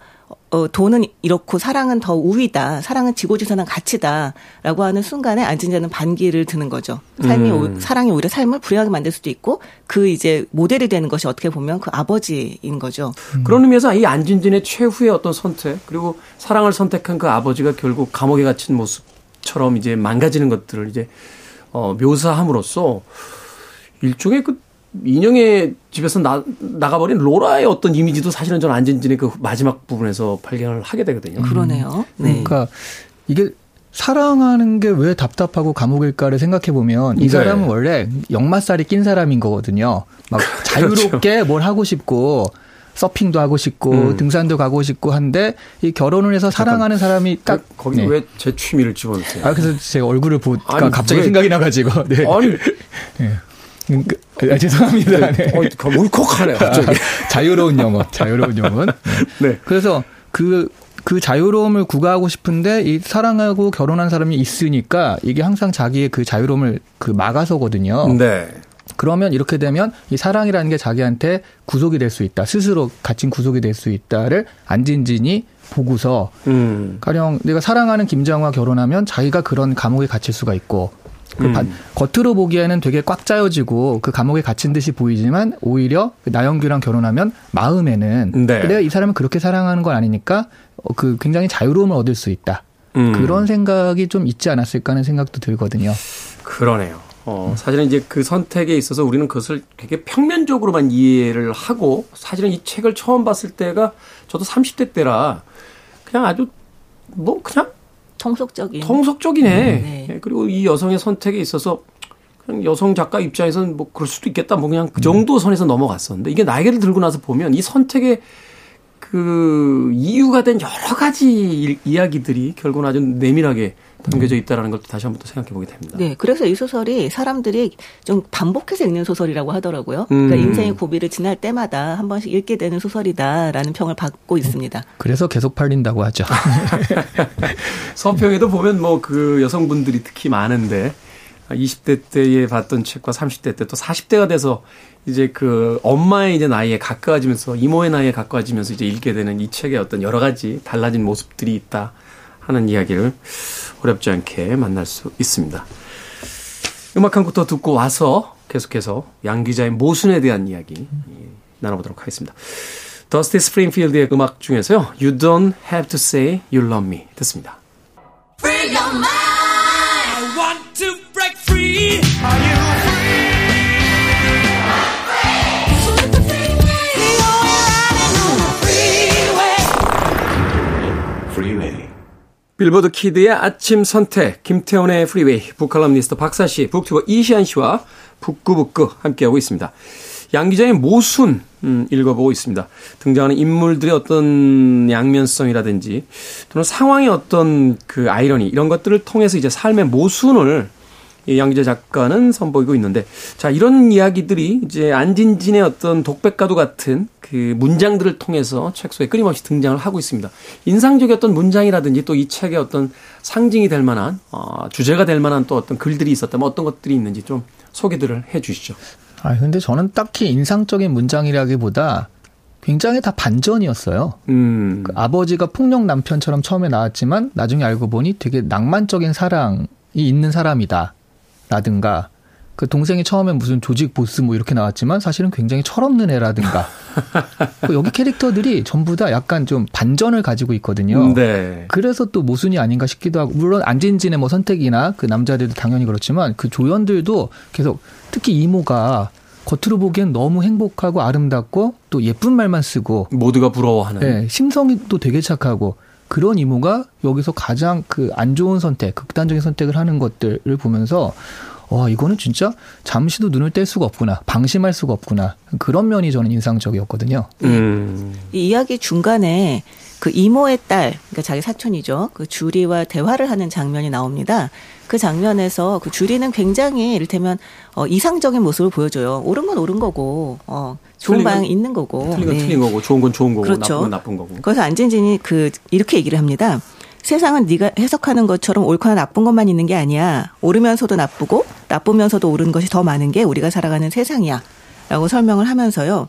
어, 돈은 이렇고 사랑은 더 우위다. 사랑은 지고지선한 가치다라고 하는 순간에 안진자는 반기를 드는 거죠. 삶이 음. 오- 사랑이 오히려 삶을 불행하게 만들 수도 있고 그 이제 모델이 되는 것이 어떻게 보면 그 아버지인 거죠. 그런 의미에서 이 안진진의 최후의 어떤 선택 그리고 사랑을 선택한 그 아버지가 결국 감옥에 갇힌 모습처럼 이제 망가지는 것들을 이제 어, 묘사함으로써 일종의 그 인형의 집에서 나, 나가버린 로라의 어떤 이미지도 사실은 저는 안진진의 그 마지막 부분에서 발견을 하게 되거든요. 그러네요. 네. 그러니까 이게 사랑하는 게 왜 답답하고 감옥일까를 생각해 보면 이 네. 사람은 원래 역마살이 낀 사람인 거거든요. 막 자유롭게 뭘 하고 싶고 서핑도 하고 싶고 음. 등산도 가고 싶고 한데 이 결혼을 해서 사랑하는 사람이 딱 그, 거기 네. 왜제 취미를 집어넣으세요? 아 그래서 제가 얼굴을 보니까 아니, 갑자기 왜- 생각이 나가지고 네. 아니, 네. 음, 그- 아, 죄송합니다. 네. 어, 그 울컥하네 갑자기. 자유로운 영혼, 자유로운 영혼. 네. 네. 그래서 그, 그 자유로움을 구가하고 싶은데 이 사랑하고 결혼한 사람이 있으니까 이게 항상 자기의 그 자유로움을 그 막아서거든요. 네. 그러면 이렇게 되면 이 사랑이라는 게 자기한테 구속이 될 수 있다. 스스로 갇힌 구속이 될 수 있다를 안진진이 보고서 음. 가령 내가 사랑하는 김장과 결혼하면 자기가 그런 감옥에 갇힐 수가 있고 그 음. 반- 겉으로 보기에는 되게 꽉 짜여지고 그 감옥에 갇힌 듯이 보이지만 오히려 그 나영규랑 결혼하면 마음에는 네. 내가 이 사람을 그렇게 사랑하는 건 아니니까 어, 그 굉장히 자유로움을 얻을 수 있다. 음. 그런 생각이 좀 있지 않았을까 하는 생각도 들거든요. 그러네요. 어, 사실은 이제 그 선택에 있어서 우리는 그것을 되게 평면적으로만 이해를 하고 사실은 이 책을 처음 봤을 때가 저도 30대 때라 그냥 아주 뭐 그냥 통속적인. 통속적이네. 네. 예, 그리고 이 여성의 선택에 있어서 여성 작가 입장에서는 뭐 그럴 수도 있겠다. 뭐 그냥 그 정도 선에서 넘어갔었는데 이게 나이를 들고 나서 보면 이 선택의 그 이유가 된 여러 가지 일- 이야기들이 결국은 아주 내밀하게 담겨져 있다라는 걸 다시 한번 또 생각해 보게 됩니다. 네, 그래서 이 소설이 사람들이 좀 반복해서 읽는 소설이라고 하더라고요. 그러니까 음. 인생의 고비를 지날 때마다 한 번씩 읽게 되는 소설이다라는 평을 받고 있습니다. 그래서 계속 팔린다고 하죠. 서평에도 보면 뭐 그 여성분들이 특히 많은데 20대 때에 봤던 책과 30대 때 또 40대가 돼서 이제 그 엄마의 이제 나이에 가까워지면서 이모의 나이에 가까워지면서 이제 읽게 되는 이 책의 어떤 여러 가지 달라진 모습들이 있다 하는 이야기를 어렵지 않게 만날 수 있습니다. 음악 한 곡 더 듣고 와서 계속해서 양 기자의 모순에 대한 이야기 예, 나눠보도록 하겠습니다. 더스티 스프링필드의 음악 중에서요. You don't have to say you love me 듣습니다. 빌보드 키드의 아침 선택, 김태훈의 프리웨이, 북칼럼니스트 박사 씨, 북튜버 이시안 씨와 북구북구 함께하고 있습니다. 양 기자의 모순, 음, 읽어보고 있습니다. 등장하는 인물들의 어떤 양면성이라든지, 또는 상황의 어떤 그 아이러니, 이런 것들을 통해서 이제 삶의 모순을 이 양기자 작가는 선보이고 있는데, 자, 이런 이야기들이 이제 안진진의 어떤 독백과도 같은 그 문장들을 통해서 책 속에 끊임없이 등장을 하고 있습니다. 인상적이었던 문장이라든지 또 이 책의 어떤 상징이 될 만한, 어, 주제가 될 만한 또 어떤 글들이 있었다면 어떤 것들이 있는지 좀 소개들을 해 주시죠. 아, 근데 저는 딱히 인상적인 문장이라기보다 굉장히 다 반전이었어요. 음. 그 아버지가 폭력 남편처럼 처음에 나왔지만 나중에 알고 보니 되게 낭만적인 사랑이 있는 사람이다. 라든가 그 동생이 처음에 무슨 조직 보스 뭐 이렇게 나왔지만 사실은 굉장히 철없는 애라든가 그 여기 캐릭터들이 전부 다 약간 좀 반전을 가지고 있거든요. 네. 그래서 또 모순이 아닌가 싶기도 하고 물론 안진진의 뭐 선택이나 그 남자들도 당연히 그렇지만 그 조연들도 계속 특히 이모가 겉으로 보기엔 너무 행복하고 아름답고 또 예쁜 말만 쓰고 모두가 부러워하는. 네, 심성이 또 되게 착하고 그런 이모가 여기서 가장 그 안 좋은 선택, 극단적인 선택을 하는 것들을 보면서 와 이거는 진짜 잠시도 눈을 뗄 수가 없구나, 방심할 수가 없구나 그런 면이 저는 인상적이었거든요. 음. 이 이야기 중간에 그 이모의 딸, 그러니까 자기 사촌이죠. 그 주리와 대화를 하는 장면이 나옵니다. 그 장면에서 그 주리는 굉장히 이를테면 어, 이상적인 모습을 보여줘요. 옳은 건 옳은 거고, 어, 좋은 방 있는 거고. 틀린 건 네. 틀린 거고, 좋은 건 좋은 거고, 그렇죠. 나쁜 건 나쁜 거고. 그래서 안진진이 그 이렇게 얘기를 합니다. 세상은 네가 해석하는 것처럼 옳거나 나쁜 것만 있는 게 아니야. 옳으면서도 나쁘고 나쁘면서도 옳은 것이 더 많은 게 우리가 살아가는 세상이야. 라고 설명을 하면서요.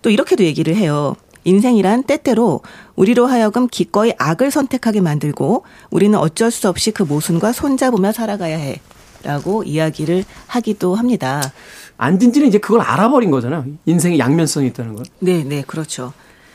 또 이렇게도 얘기를 해요. 인생이란 때때로 우리로 하여금 기꺼이 악을 선택하게 만들고 우리는 어쩔 수 없이 그 모순과 손잡으며 살아가야 해. 라고 이야기를 하기도 합니다. 안진진은 이제 그걸 알아버린 거잖아요. 인생의 양면성이 있다는 걸. 네, 네, 그렇죠.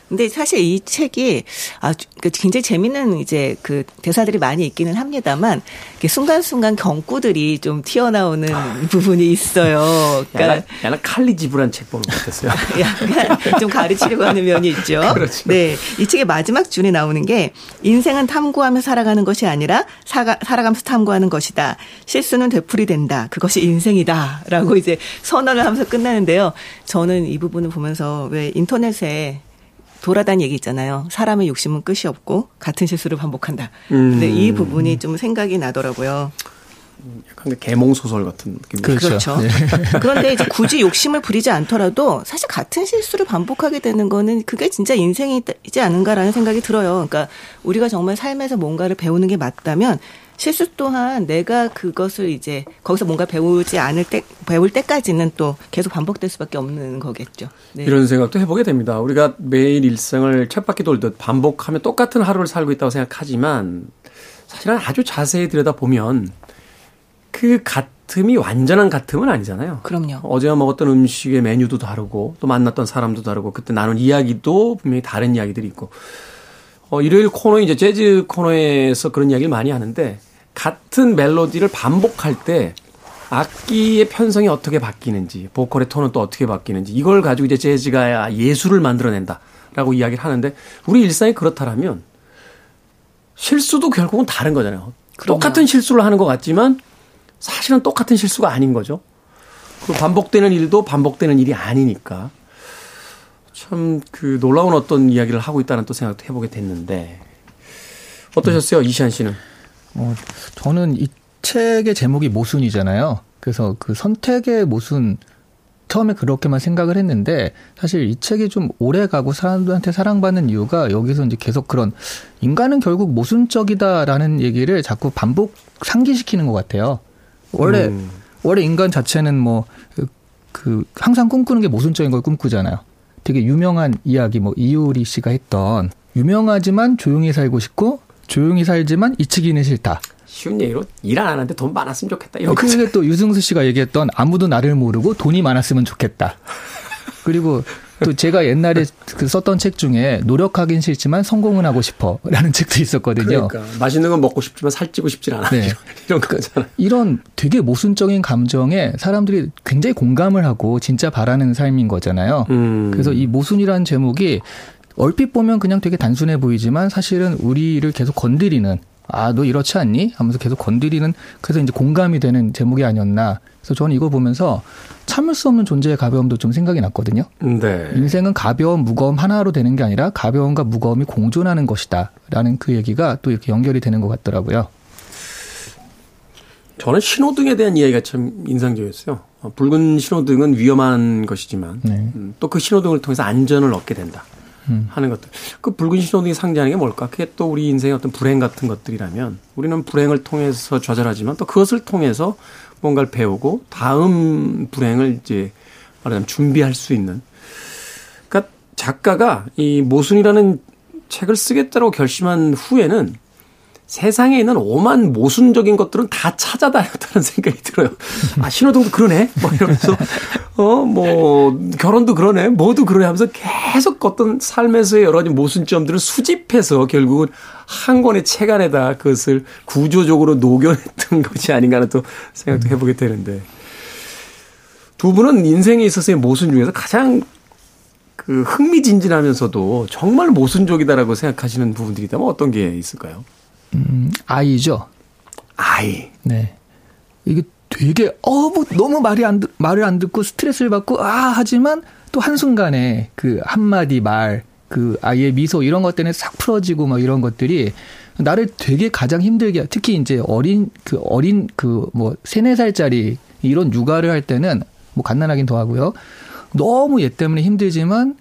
근데 사실 이 책이 아주 그 굉장히 재밌는 이제 그 대사들이 많이 있기는 합니다만 순간순간 경구들이 좀 튀어나오는 부분이 있어요. 그러니까 약간, 약간 칼리지브란 책 보는 것 같았어요. 약간 좀 가르치려고 하는 면이 있죠. 그렇죠. 네. 이 책의 마지막 줄에 나오는 게 인생은 탐구하며 살아가는 것이 아니라 사가, 살아가면서 탐구하는 것이다. 실수는 되풀이된다. 그것이 인생이다. 라고 이제 선언을 하면서 끝나는데요. 저는 이 부분을 보면서 왜 인터넷에 돌아다니는 얘기 있잖아요. 사람의 욕심은 끝이 없고 같은 실수를 반복한다. 음. 근데 이 부분이 좀 생각이 나더라고요. 약간 개몽 소설 같은 느낌. 그렇죠. 그렇죠. 네. 그런데 이제 굳이 욕심을 부리지 않더라도 사실 같은 실수를 반복하게 되는 거는 그게 진짜 인생이지 않은가라는 생각이 들어요. 그러니까 우리가 정말 삶에서 뭔가를 배우는 게 맞다면 실수 또한 내가 그것을 이제 거기서 뭔가 배우지 않을 때 배울 때까지는 또 계속 반복될 수밖에 없는 거겠죠. 네. 이런 생각도 해보게 됩니다. 우리가 매일 일상을 쳇바퀴 돌듯 반복하며 똑같은 하루를 살고 있다고 생각하지만 사실은 아주 자세히 들여다 보면 그 같음이 완전한 같음은 아니잖아요. 그럼요. 어제와 먹었던 음식의 메뉴도 다르고 또 만났던 사람도 다르고 그때 나눈 이야기도 분명히 다른 이야기들이 있고 어, 일요일 코너 이제 재즈 코너에서 그런 이야기를 많이 하는데 같은 멜로디를 반복할 때 악기의 편성이 어떻게 바뀌는지 보컬의 톤은 또 어떻게 바뀌는지 이걸 가지고 이제 재즈가 예술을 만들어낸다라고 이야기를 하는데 우리 일상이 그렇다라면 실수도 결국은 다른 거잖아요. 그럼요. 똑같은 실수를 하는 것 같지만 사실은 똑같은 실수가 아닌 거죠. 그 반복되는 일도 반복되는 일이 아니니까 참 그 놀라운 어떤 이야기를 하고 있다는 또 생각도 해보게 됐는데 어떠셨어요 이시안 씨는? 어, 저는 이 책의 제목이 모순이잖아요. 그래서 그 선택의 모순 처음에 그렇게만 생각을 했는데 사실 이 책이 좀 오래 가고 사람들한테 사랑받는 이유가 여기서 이제 계속 그런 인간은 결국 모순적이다라는 얘기를 자꾸 반복 상기시키는 것 같아요. 원래 음. 원래 인간 자체는 뭐그 항상 꿈꾸는 게 모순적인 걸 꿈꾸잖아요. 되게 유명한 이야기 뭐 이효리 씨가 했던 유명하지만 조용히 살고 싶고 조용히 살지만 잊히기는 싫다. 쉬운 얘기로 일 안 하는데 돈 많았으면 좋겠다 이런 거죠. 그게 또 유승수 씨가 얘기했던 아무도 나를 모르고 돈이 많았으면 좋겠다. 그리고 또 제가 옛날에 그 썼던 책 중에 노력하긴 싫지만 성공은 하고 싶어라는 책도 있었거든요. 그러니까 맛있는 건 먹고 싶지만 살찌고 싶진 않아 네. 이런, 이런 거잖아. 이런 되게 모순적인 감정에 사람들이 굉장히 공감을 하고 진짜 바라는 삶인 거잖아요. 음. 그래서 이 모순이라는 제목이 얼핏 보면 그냥 되게 단순해 보이지만 사실은 우리를 계속 건드리는 아, 너 이렇지 않니? 하면서 계속 건드리는 그래서 이제 공감이 되는 제목이 아니었나. 그래서 저는 이거 보면서 참을 수 없는 존재의 가벼움도 좀 생각이 났거든요. 네. 인생은 가벼움, 무거움 하나로 되는 게 아니라 가벼움과 무거움이 공존하는 것이다. 라는 그 얘기가 또 이렇게 연결이 되는 것 같더라고요. 저는 신호등에 대한 이야기가 참 인상적이었어요. 어, 붉은 신호등은 위험한 것이지만 네. 또그 신호등을 통해서 안전을 얻게 된다. 음. 하는 것들. 그 붉은 신호등이 상징하는 게 뭘까? 그게 또 우리 인생의 어떤 불행 같은 것들이라면 우리는 불행을 통해서 좌절하지만 또 그것을 통해서 뭔가를 배우고 다음 불행을 이제 말하자면 준비할 수 있는. 그러니까 작가가 이 모순이라는 책을 쓰겠다고 결심한 후에는 세상에 있는 오만 모순적인 것들은 다 찾아다녔다는 생각이 들어요. 아, 신호등도 그러네? 뭐 이러면서, 어, 뭐, 결혼도 그러네? 뭐도 그러네? 하면서 계속 어떤 삶에서의 여러 가지 모순점들을 수집해서 결국은 한 권의 책 안에다 그것을 구조적으로 녹여냈던 것이 아닌가 하는 또 생각도 해보게 되는데. 두 분은 인생에 있어서의 모순 중에서 가장 그 흥미진진하면서도 정말 모순적이다라고 생각하시는 부분들이 있다면 어떤 게 있을까요? 음, 아이죠. 아이. 네. 이게 되게 어 뭐 너무 말이 안 듣- 말을 안 듣고 스트레스를 받고 아 하지만 또 한순간에 그 한마디 말 그 아이의 미소 이런 것 때문에 싹 풀어지고 막 이런 것들이 나를 되게 가장 힘들게 특히 이제 어린 그 어린 그 뭐 세네 살짜리 이런 육아를 할 때는 뭐 갓난하긴 더 하고요. 너무 얘 때문에 힘들지만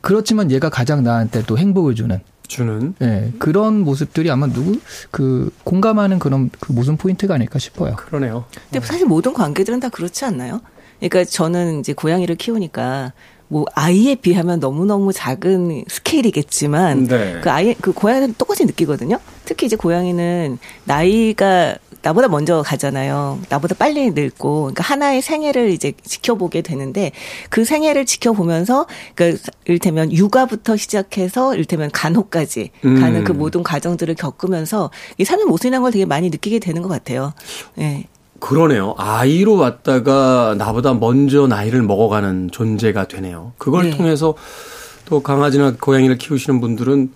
그렇지만 얘가 가장 나한테 또 행복을 주는 주는 예, 그런 모습들이 아마 누구 그 공감하는 그런 그 모순 포인트가 아닐까 싶어요. 그러네요. 근데 사실 모든 관계들은 다 그렇지 않나요? 그러니까 저는 이제 고양이를 키우니까 뭐 아이에 비하면 너무너무 작은 스케일이겠지만 네. 그 아이 그 고양이는 똑같이 느끼거든요. 특히 이제 고양이는 나이가 나보다 먼저 가잖아요. 나보다 빨리 늙고 그러니까 하나의 생애를 이제 지켜보게 되는데 그 생애를 지켜보면서 그러니까 일테면 육아부터 시작해서 일테면 간호까지 음. 가는 그 모든 과정들을 겪으면서 이 삶의 모순이라는 걸 되게 많이 느끼게 되는 것 같아요. 예. 그러네요. 아이로 왔다가 나보다 먼저 나이를 먹어가는 존재가 되네요. 그걸 네. 통해서 또 강아지나 고양이를 키우시는 분들은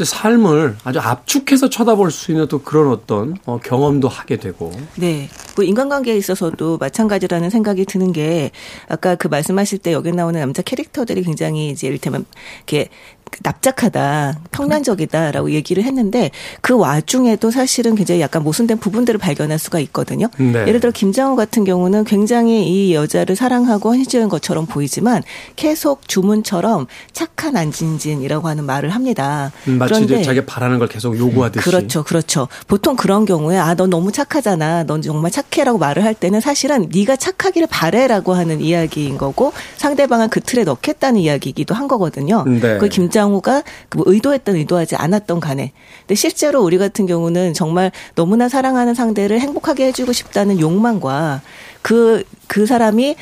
이제 삶을 아주 압축해서 쳐다볼 수 있는 또 그런 어떤 어, 경험도 하게 되고. 네. 그 인간관계에 있어서도 마찬가지라는 생각이 드는 게 아까 그 말씀하실 때 여기 나오는 남자 캐릭터들이 굉장히 이제 이를테면 이렇게 납작하다, 평면적이다라고 얘기를 했는데 그 와중에도 사실은 굉장히 약간 모순된 부분들을 발견할 수가 있거든요. 네. 예를 들어 김장호 같은 경우는 굉장히 이 여자를 사랑하고 헌신적인 것처럼 보이지만 계속 주문처럼 착한 안진진이라고 하는 말을 합니다. 음, 마치 이제 자기가 바라는 걸 계속 요구하듯이. 그렇죠, 그렇죠. 보통 그런 경우에 아, 넌 너무 착하잖아, 넌 정말 착해라고 말을 할 때는 사실은 네가 착하기를 바래라고 하는 이야기인 거고 상대방을 그 틀에 넣겠다는 이야기이기도 한 거거든요. 네. 그 김장 호가 그뭐 의도했던 의도하지 않았던 간에. 근데 실제로 우리 같은 경우는 정말 너무나 사랑하는 상대를 행복하게 해주고 싶다는 욕망과 그, 그 사람이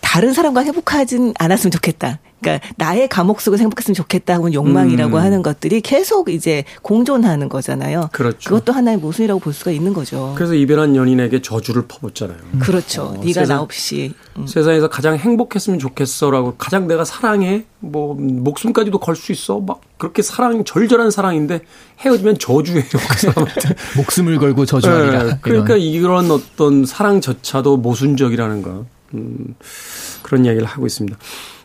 다른 사람과 행복하진 않았으면 좋겠다. 그러니까 나의 감옥 속에서 행복했으면 좋겠다 하는 욕망이라고 음. 하는 것들이 계속 이제 공존하는 거잖아요. 그렇죠. 그것도 하나의 모순이라고 볼 수가 있는 거죠. 그래서 이별한 연인에게 저주를 퍼붓잖아요. 그렇죠. 어, 네가 세상- 나 없이. 음. 세상에서 가장 행복했으면 좋겠어라고 가장 내가 사랑해 뭐 목숨까지도 걸 수 있어 막 그렇게 사랑 절절한 사랑인데 헤어지면 저주예요 그 사람한테. 목숨을 걸고 저주하리라. 네, 그러니까 이런. 이런 어떤 사랑조차도 모순적이라는 거 음, 그런 이야기를 하고 있습니다.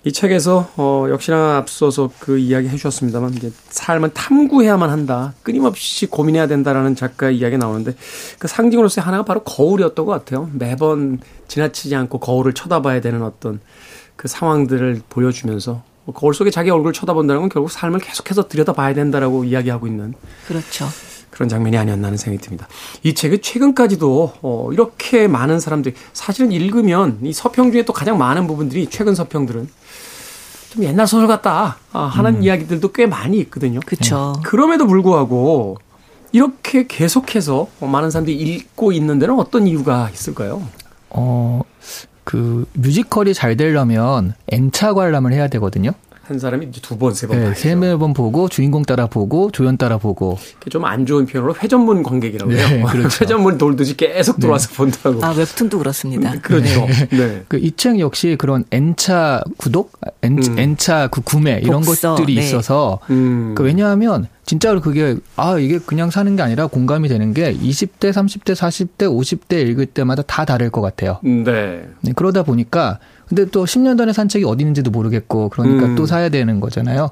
이 책에서 어, 역시나 앞서서 그 이야기 해주셨습니다만 이제 삶은 탐구해야만 한다, 끊임없이 고민해야 된다라는 작가의 이야기 가 나오는데 그 상징으로서의 하나가 바로 거울이었던 것 같아요. 매번 지나치지 않고 거울을 쳐다봐야 되는 어떤 그 상황들을 보여주면서 뭐 거울 속에 자기 얼굴을 쳐다본다는 건 결국 삶을 계속해서 들여다봐야 된다라고 이야기하고 있는 그렇죠. 그런 장면이 아니었나 하는 생각이 듭니다. 이 책을 최근까지도 어, 이렇게 많은 사람들이 사실은 읽으면 이 서평 중에 또 가장 많은 부분들이 최근 서평들은 좀 옛날 소설 같다 아, 하는 이야기들도 꽤 많이 있거든요. 그렇죠. 그럼에도 불구하고 이렇게 계속해서 많은 사람들이 읽고 있는 데는 어떤 이유가 있을까요? 어, 그 뮤지컬이 잘 되려면 N차 관람을 해야 되거든요. 한 사람이 이제 두 번, 세 번 네, 봐야죠. 세번 보고 주인공 따라 보고 조연 따라 보고 좀 안 좋은 표현으로 회전문 관객이라고 해요. 네, 그렇죠. 회전문 돌듯이 계속 돌아서 본다고. 아, 웹툰도 그렇습니다. 그렇죠. 네. 그 이 책 역시 그런 N차 구독, N, 음. N차 그 구매 이런 독서, 것들이 네. 있어서 음. 그 왜냐하면 진짜로 그게 아 이게 그냥 사는 게 아니라 공감이 되는 게 20대, 30대, 40대, 50대 읽을 때마다 다 다를 것 같아요. 네. 네, 그러다 보니까 근데 또 10년 전에 산 책이 어디 있는지도 모르겠고 그러니까 음. 또 사야 되는 거잖아요.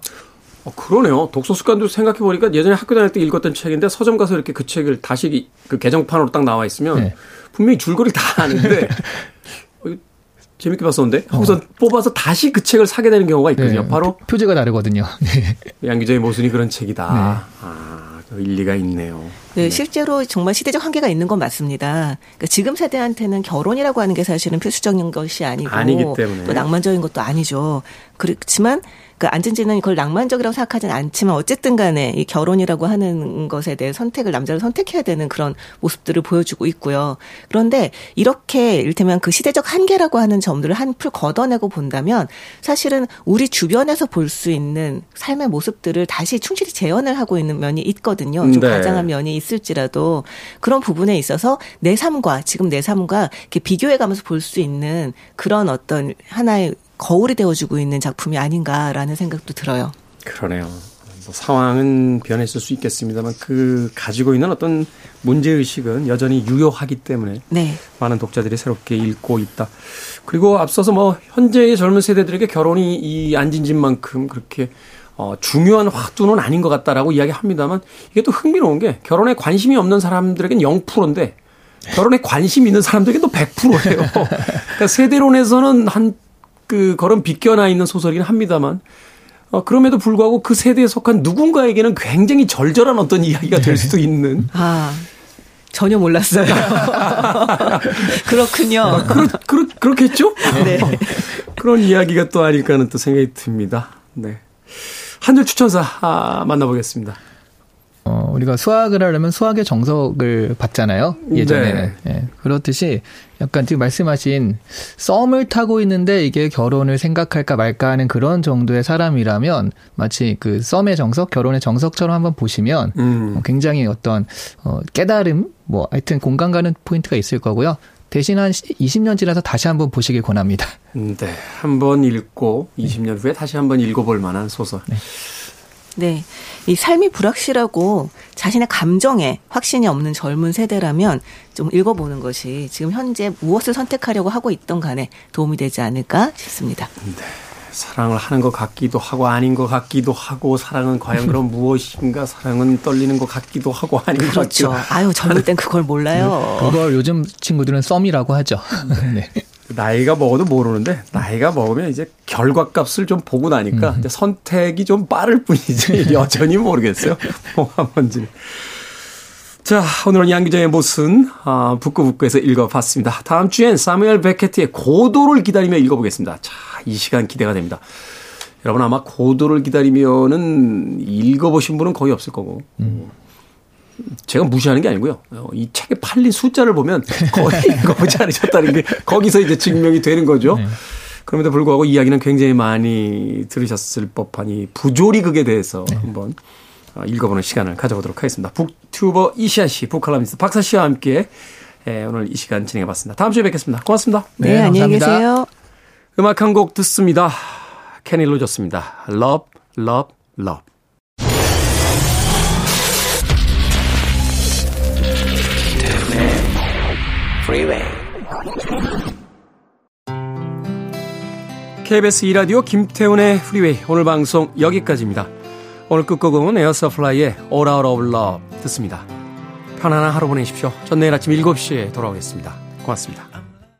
어, 그러네요. 독서 습관도 생각해 보니까 예전에 학교 다닐 때 읽었던 책인데 서점 가서 이렇게 그 책을 다시 그 개정판으로 딱 나와 있으면 네. 분명히 줄거리 다 아는데 어, 재밌게 봤었는데 하고서 뽑아서 다시 그 책을 사게 되는 경우가 있거든요. 네, 바로 표- 표제가 다르거든요. 네. 양 기자의 모순이 그런 책이다. 네. 아, 그 일리가 있네요. 네, 실제로 정말 시대적 한계가 있는 건 맞습니다. 그러니까 지금 세대한테는 결혼이라고 하는 게 사실은 필수적인 것이 아니고 아니기 때문에. 또 낭만적인 것도 아니죠. 그렇지만 그 안진지는 그걸 낭만적이라고 생각하진 않지만 어쨌든 간에 이 결혼이라고 하는 것에 대해 선택을 남자를 선택해야 되는 그런 모습들을 보여주고 있고요. 그런데 이렇게 이를테면 그 시대적 한계라고 하는 점들을 한풀 걷어내고 본다면 사실은 우리 주변에서 볼 수 있는 삶의 모습들을 다시 충실히 재현을 하고 있는 면이 있거든요. 좀 네. 과장한 면이 있을지라도 그런 부분에 있어서 내 삶과 지금 내 삶과 이렇게 비교해 가면서 볼 수 있는 그런 어떤 하나의 거울이 되어주고 있는 작품이 아닌가라는 생각도 들어요. 그러네요. 뭐 상황은 변했을 수 있겠습니다만 그 가지고 있는 어떤 문제 의식은 여전히 유효하기 때문에 네. 많은 독자들이 새롭게 읽고 있다. 그리고 앞서서 뭐 현재의 젊은 세대들에게 결혼이 이 안진진만큼 그렇게 어, 중요한 화두는 아닌 것 같다라고 이야기합니다만 이게 또 흥미로운 게 결혼에 관심이 없는 사람들에겐 0%인데 결혼에 관심 있는 사람들에겐 또 100%예요. 그러니까 세대론에서는 한 그 걸음 비껴나 있는 소설이긴 합니다만 어, 그럼에도 불구하고 그 세대에 속한 누군가에게는 굉장히 절절한 어떤 이야기가 될 수도 있는 아, 전혀 몰랐어요. 그렇군요. 그렇, 그렇, 그렇겠죠? 네. 그런 이야기가 또 아닐까 하는 또 생각이 듭니다. 네. 한줄 추천사 아, 만나보겠습니다. 어, 우리가 수학을 하려면 수학의 정석을 봤잖아요. 예전에는. 네. 예, 그렇듯이 약간 지금 말씀하신 썸을 타고 있는데 이게 결혼을 생각할까 말까 하는 그런 정도의 사람이라면 마치 그 썸의 정석, 결혼의 정석처럼 한번 보시면 음. 어, 굉장히 어떤 어, 깨달음, 뭐 하여튼 공감 가는 포인트가 있을 거고요. 대신 한 20년 지나서 다시 한번 보시길 권합니다. 음, 네. 한번 읽고 20년 후에 다시 한번 읽어볼 만한 소설. 네. 이 삶이 불확실하고 자신의 감정에 확신이 없는 젊은 세대라면 좀 읽어보는 것이 지금 현재 무엇을 선택하려고 하고 있던 간에 도움이 되지 않을까 싶습니다. 사랑을 하는 것 같기도 하고 아닌 것 같기도 하고 사랑은 과연 그럼 무엇인가 사랑은 떨리는 것 같기도 하고 아닌 것 같기도 그렇죠. 아유, 젊을 땐 그걸 몰라요. 그걸 요즘 친구들은 썸이라고 하죠. 네. 나이가 먹어도 모르는데 나이가 먹으면 이제 결과값을 좀 보고 나니까 이제 선택이 좀 빠를 뿐이지 여전히 모르겠어요. 뭐가 뭔지. 자, 오늘은 양 기자의 모순 아, 북구북구에서 읽어봤습니다. 다음 주엔 사무엘 베케트의 고도를 기다리며 읽어보겠습니다. 자, 이 시간 기대가 됩니다. 여러분 아마 고도를 기다리면은 읽어보신 분은 거의 없을 거고. 제가 무시하는 게 아니고요. 어, 이 책에 팔린 숫자를 보면 거의 읽어보지 않으셨다는 게 거기서 이제 증명이 되는 거죠. 그럼에도 불구하고 이야기는 굉장히 많이 들으셨을 법한 이 부조리극에 대해서 한번 어, 읽어보는 시간을 가져보도록 하겠습니다. 북튜버 이시안 씨, 북칼럼니스트 박사 씨와 함께 예, 오늘 이 시간 진행해봤습니다. 다음 주에 뵙겠습니다. 고맙습니다. 네, 네, 안녕히. 계세요. 음악 한 곡 듣습니다. 케니 로저스입니다. Love, Love, Love. Freeway. KBS 2라디오 김태훈의 프리웨이 오늘 방송 여기까지입니다. 오늘 끝곡은 에어서플라이의 All Out of Love 듣습니다. 편안한 하루 보내십시오. 전 내일 아침 7시에 돌아오겠습니다. 고맙습니다.